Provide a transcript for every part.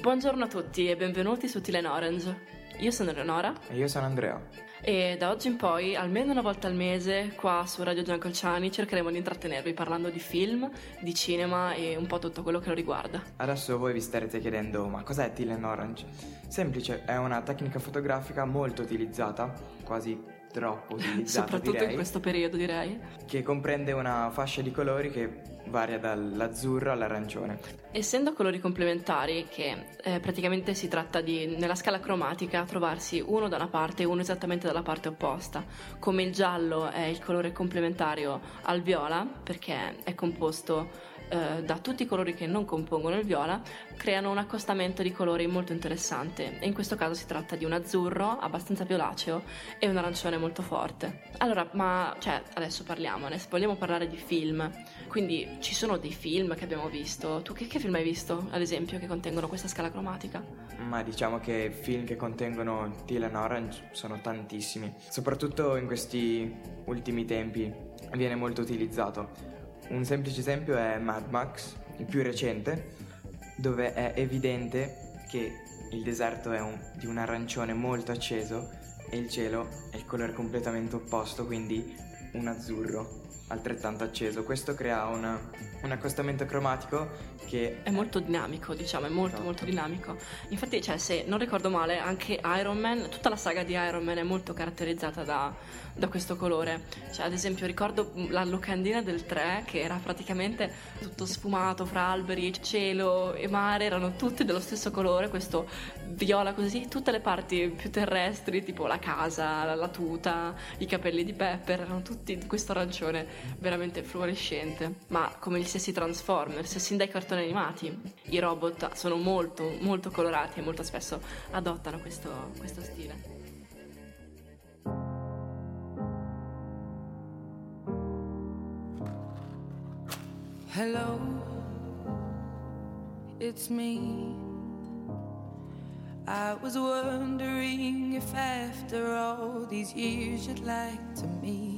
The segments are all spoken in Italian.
Buongiorno a tutti e benvenuti su Tilen Orange. Io sono Eleonora. E io sono Andrea. E da oggi in poi, almeno una volta al mese, qua su Radio Giancolciani cercheremo di intrattenervi parlando di film, di cinema e un po' tutto quello che lo riguarda. Adesso voi vi starete chiedendo, ma cos'è Tilen Orange? Semplice, è una tecnica fotografica molto utilizzata, quasi troppo utilizzata Soprattutto direi, in questo periodo direi. Che comprende una fascia di colori che varia dall'azzurro all'arancione. Essendo colori complementari, che eh, praticamente si tratta di, nella scala cromatica, trovarsi uno da una parte e uno esattamente dalla parte opposta, come il giallo è il colore complementario al viola, perché è composto eh, da tutti i colori che non compongono il viola, creano un accostamento di colori molto interessante e in questo caso si tratta di un azzurro abbastanza violaceo e un arancione molto forte. Allora, ma cioè, adesso parliamone, vogliamo parlare di film, quindi ci sono dei film che abbiamo visto, tu che, che film hai visto ad esempio che contengono questa scala cromatica? Ma diciamo che film che contengono teal and orange sono tantissimi, soprattutto in questi ultimi tempi viene molto utilizzato. Un semplice esempio è Mad Max, il più recente, dove è evidente che il deserto è un, di un arancione molto acceso e il cielo è il colore completamente opposto, quindi un azzurro altrettanto acceso. Questo crea una, un accostamento cromatico che è molto dinamico, diciamo, è molto esatto. molto dinamico. Infatti, cioè, se non ricordo male, anche Iron Man, tutta la saga di Iron Man è molto caratterizzata da, da questo colore. Cioè, ad esempio, ricordo la locandina del 3 che era praticamente tutto sfumato fra alberi, cielo e mare, erano tutti dello stesso colore, questo viola così, tutte le parti più terrestri, tipo la casa, la, la tuta, i capelli di Pepper, erano tutti di questo arancione veramente fluorescente. Ma come gli stessi Transformers, sin dai cartoni animati, i robot sono molto, molto colorati e molto spesso adottano questo, questo stile. Hello, it's me. I was wondering if after all these years you'd like to me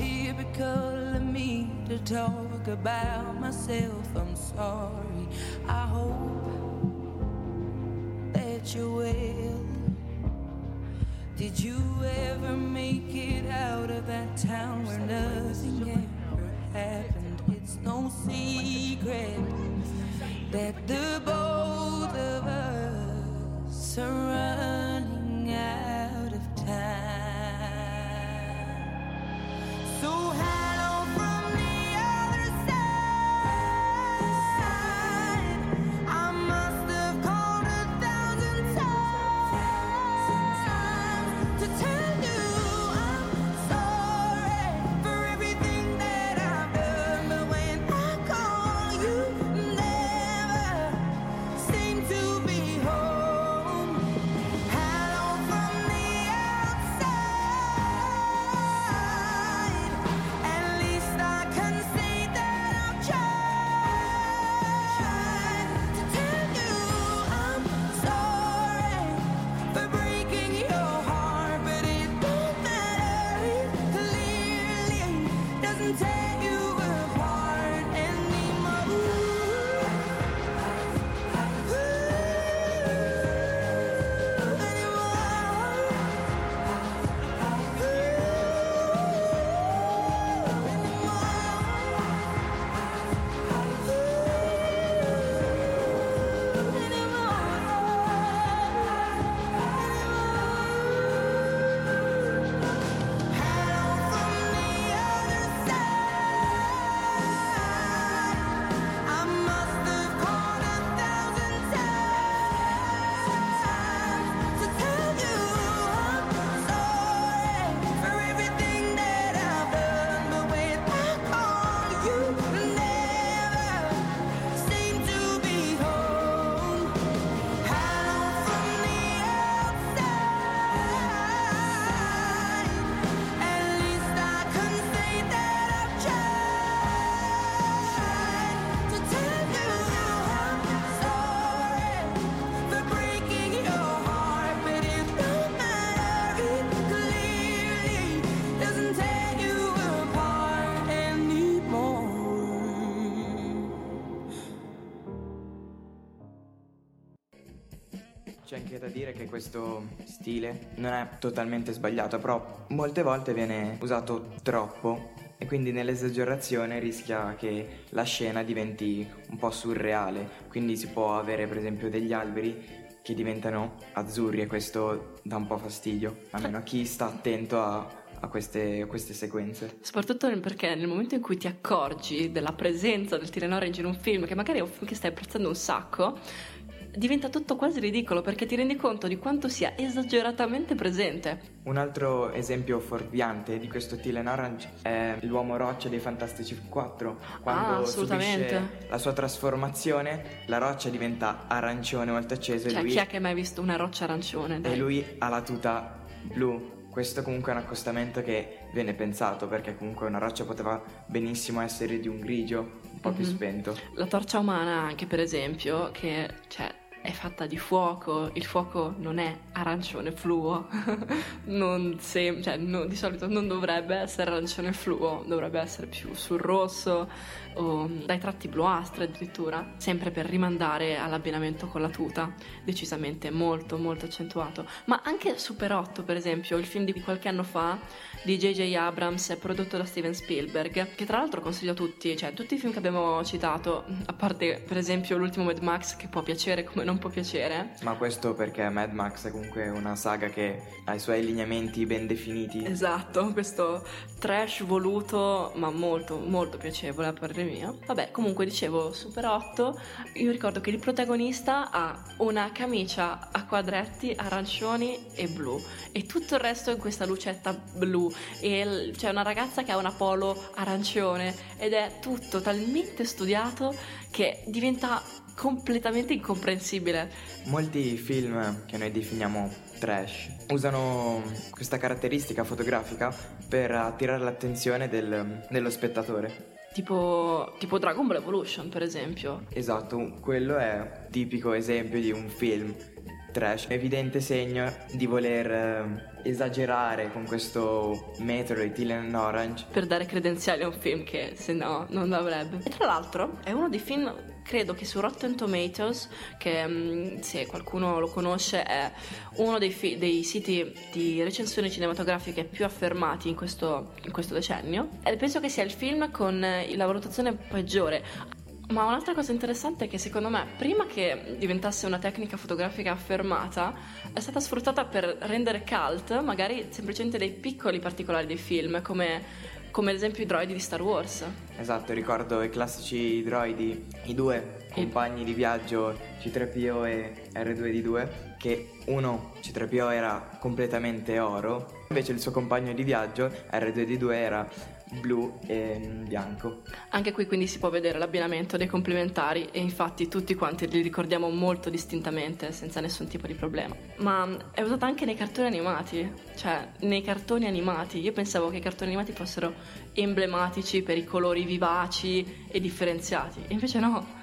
typical of me to talk about myself. I'm sorry. I hope that you're well. Did you ever make it out of that town where nothing ever happened? It's no secret that the questo stile non è totalmente sbagliato, però molte volte viene usato troppo e quindi nell'esagerazione rischia che la scena diventi un po' surreale, quindi si può avere per esempio degli alberi che diventano azzurri e questo dà un po' fastidio, almeno a chi sta attento a, a, queste, a queste, sequenze. Soprattutto perché nel momento in cui ti accorgi della presenza del Orange in un film, che magari è un film che stai apprezzando un sacco, diventa tutto quasi ridicolo perché ti rendi conto di quanto sia esageratamente presente. Un altro esempio fuorviante di questo Tylen Orange è l'uomo roccia dei Fantastici 4. Quando ah, subisce la sua trasformazione, la roccia diventa arancione molto accesa. Cioè, lui... chi è che ha mai visto una roccia arancione? Dai. E lui ha la tuta blu. Questo comunque è un accostamento che viene pensato perché comunque una roccia poteva benissimo essere di un grigio un po' mm-hmm. più mhm. spento. La torcia umana anche per esempio che cioè è fatta di fuoco, il fuoco non è arancione fluo, non sem- cioè, no, di solito non dovrebbe essere arancione fluo, dovrebbe essere più sul rosso o dai tratti bluastri addirittura, sempre per rimandare all'abbinamento con la tuta, decisamente molto molto accentuato. Ma anche Super 8 per esempio, il film di qualche anno fa di J.J. Abrams prodotto da Steven Spielberg, che tra l'altro consiglio a tutti, cioè tutti i film che abbiamo citato, a parte per esempio l'ultimo Mad Max che può piacere come non può piacere. Ma questo perché Mad Max è comunque una saga che ha i suoi lineamenti ben definiti. Esatto, questo trash voluto ma molto molto piacevole a parere mio. Vabbè, comunque dicevo Super 8, io ricordo che il protagonista ha una camicia a quadretti arancioni e blu e tutto il resto in questa lucetta blu e c'è una ragazza che ha una polo arancione ed è tutto talmente studiato che diventa completamente incomprensibile. Molti film che noi definiamo trash usano questa caratteristica fotografica per attirare l'attenzione del, dello spettatore. Tipo, tipo, Dragon Ball Evolution, per esempio. Esatto, quello è tipico esempio di un film trash, evidente segno di voler eh, esagerare con questo metodo di Tillen Orange. Per dare credenziali a un film che se no non avrebbe. E tra l'altro è uno dei film credo che su Rotten Tomatoes, che mm, se qualcuno lo conosce è uno dei, fi- dei, siti di recensioni cinematografiche più affermati in questo, in questo decennio, e penso che sia il film con la valutazione peggiore ma un'altra cosa interessante è che secondo me, prima che diventasse una tecnica fotografica affermata, è stata sfruttata per rendere cult magari semplicemente dei piccoli particolari dei film, come, come ad esempio i droidi di Star Wars. Esatto, ricordo i classici droidi, i due compagni di viaggio C3PO e R2D2, che uno C3PO era completamente oro, invece il suo compagno di viaggio R2D2 era blu e bianco. Anche qui quindi si può vedere l'abbinamento dei complementari e infatti tutti quanti li ricordiamo molto distintamente senza nessun tipo di problema. Ma è usata anche nei cartoni animati, cioè nei cartoni animati. Io pensavo che i cartoni animati fossero emblematici per i colori vivaci e differenziati, invece no.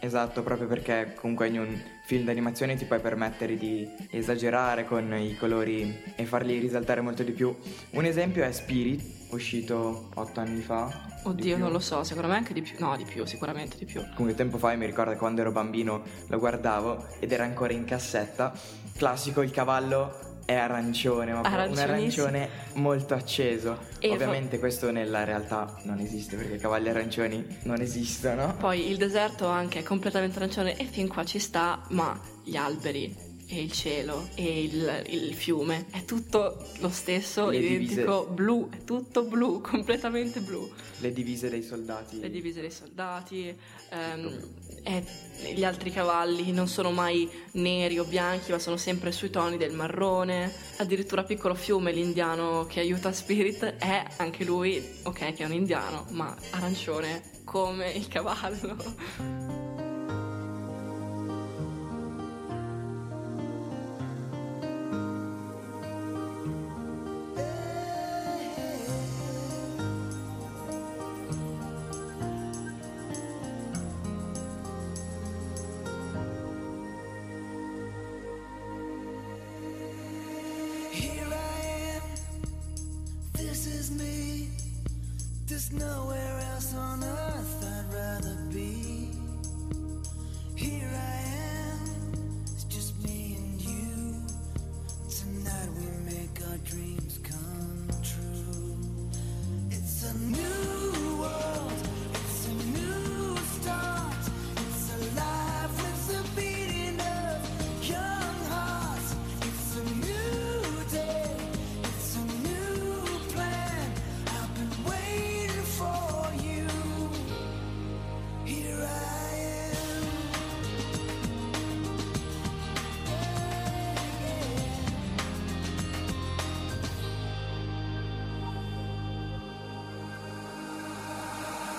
Esatto, proprio perché comunque in un film d'animazione ti puoi permettere di esagerare con i colori e farli risaltare molto di più. Un esempio è Spirit, uscito otto anni fa. Oddio, non lo so, secondo me anche di più. No, di più, sicuramente di più. Comunque tempo fa mi ricordo quando ero bambino lo guardavo ed era ancora in cassetta. Classico, il cavallo è arancione, ma un arancione molto acceso. E Ovviamente fo- questo nella realtà non esiste perché i cavalli arancioni non esistono. Poi il deserto anche è completamente arancione e fin qua ci sta, ma gli alberi e il cielo e il, il, fiume è tutto lo stesso, Le identico divise... blu, è tutto blu, completamente blu. Le divise dei soldati. Le divise dei soldati, ehm, e gli altri cavalli non sono mai neri o bianchi, ma sono sempre sui toni del marrone. Addirittura piccolo fiume, l'indiano che aiuta Spirit, è anche lui, ok, che è un indiano, ma arancione come il cavallo. There's nowhere else on earth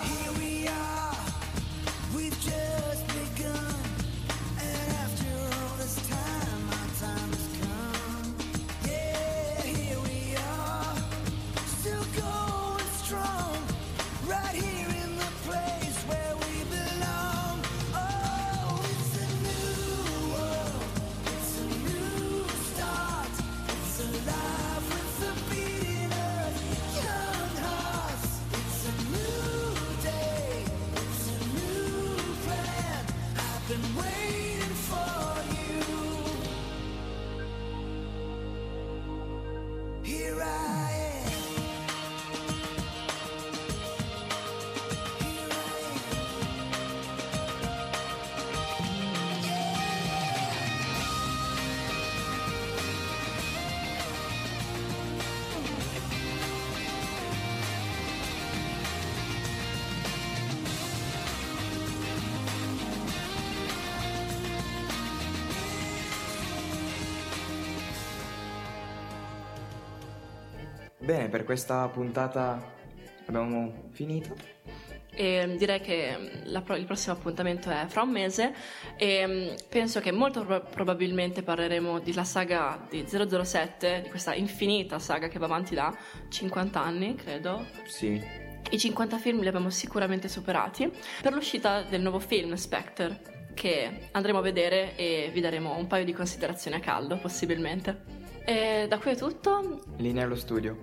Here we Bene, per questa puntata abbiamo finito. E direi che la, il prossimo appuntamento è fra un mese e mm, penso che molto probabilmente parleremo della saga di 007, di questa infinita saga che va avanti da 50 anni, credo. Sì. I 50 film li abbiamo sicuramente superati per l'uscita del nuovo film Spectre che andremo a vedere e vi daremo un paio di considerazioni a caldo possibilmente. E da qui è tutto. Linea allo studio.